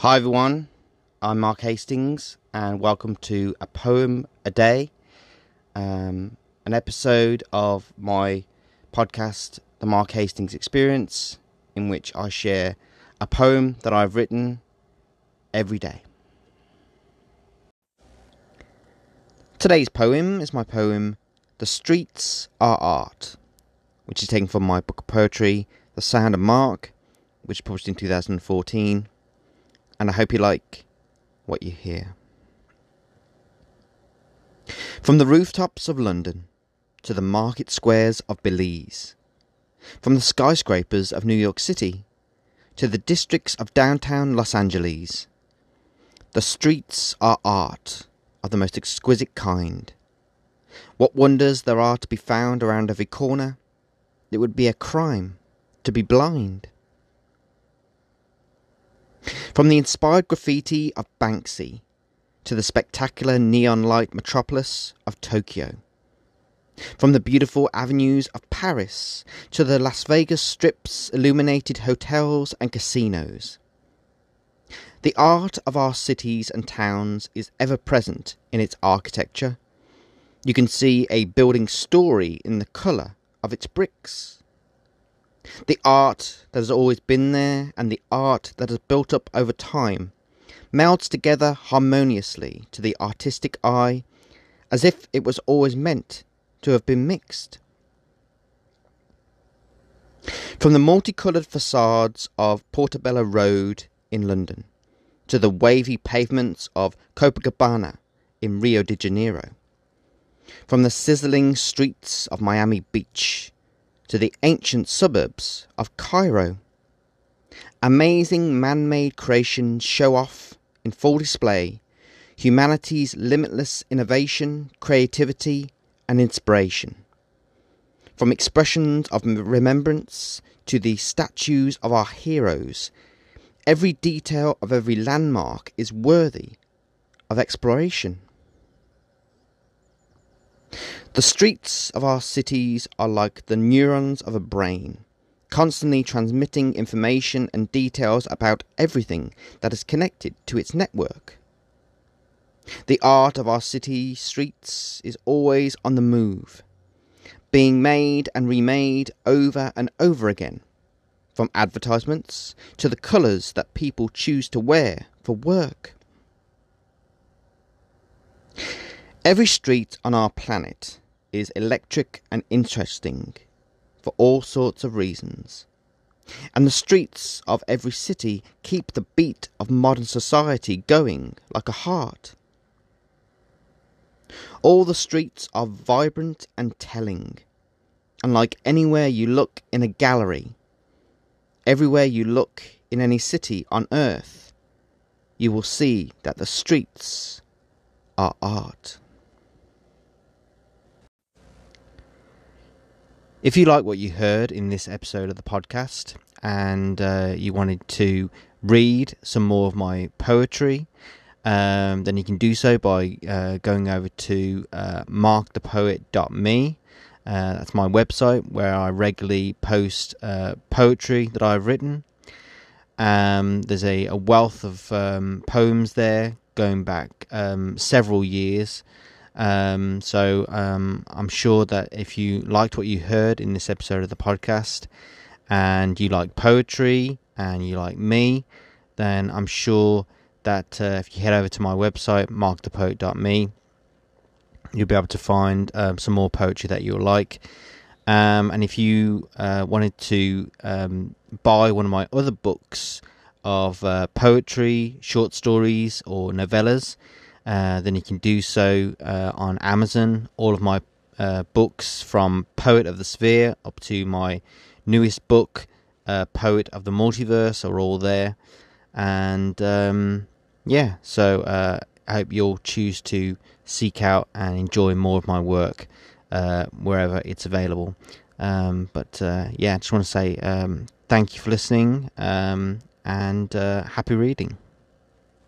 Hi everyone, I'm Mark Hastings, and welcome to A Poem a Day, um, an episode of my podcast, The Mark Hastings Experience, in which I share a poem that I've written every day. Today's poem is my poem, The Streets Are Art, which is taken from my book of poetry, The Sound of Mark, which was published in 2014 and I hope you like what you hear. From the rooftops of London to the market squares of Belize, from the skyscrapers of New York City to the districts of downtown Los Angeles, the streets are art of the most exquisite kind. What wonders there are to be found around every corner! It would be a crime to be blind. From the inspired graffiti of Banksy to the spectacular neon light metropolis of Tokyo. From the beautiful avenues of Paris to the Las Vegas strips illuminated hotels and casinos. The art of our cities and towns is ever present in its architecture. You can see a building story in the colour of its bricks. The art that has always been there and the art that has built up over time melds together harmoniously to the artistic eye as if it was always meant to have been mixed. From the multicoloured facades of Portobello Road in London to the wavy pavements of Copacabana in Rio de Janeiro, from the sizzling streets of Miami Beach to the ancient suburbs of Cairo. Amazing man made creations show off in full display humanity's limitless innovation, creativity, and inspiration. From expressions of remembrance to the statues of our heroes, every detail of every landmark is worthy of exploration. The streets of our cities are like the neurons of a brain, constantly transmitting information and details about everything that is connected to its network. The art of our city streets is always on the move, being made and remade over and over again, from advertisements to the colours that people choose to wear for work. Every street on our planet is electric and interesting for all sorts of reasons. And the streets of every city keep the beat of modern society going like a heart. All the streets are vibrant and telling, and like anywhere you look in a gallery, everywhere you look in any city on earth, you will see that the streets are art. If you like what you heard in this episode of the podcast and uh, you wanted to read some more of my poetry, um, then you can do so by uh, going over to uh, markthepoet.me. Uh, that's my website where I regularly post uh, poetry that I've written. Um, there's a, a, wealth of um, poems there going back um, several years. Um, so um, I'm sure that if you liked what you heard in this episode of the podcast and you like poetry and you like me, then I'm sure that uh, if you head over to my website, markthepoet.me, you'll be able to find um, some more poetry that you'll like. Um, and if you uh, wanted to um, buy one of my other books of uh, poetry, short stories, or novellas, uh, then you can do so uh, on Amazon. All of my uh, books from Poet of the Sphere up to my newest book, uh, Poet of the Multiverse, are all there. And um, yeah, so uh, I hope you'll choose to seek out and enjoy more of my work wherever it's available. Um, but yeah, I just want to say um, thank you for listening um, and happy reading.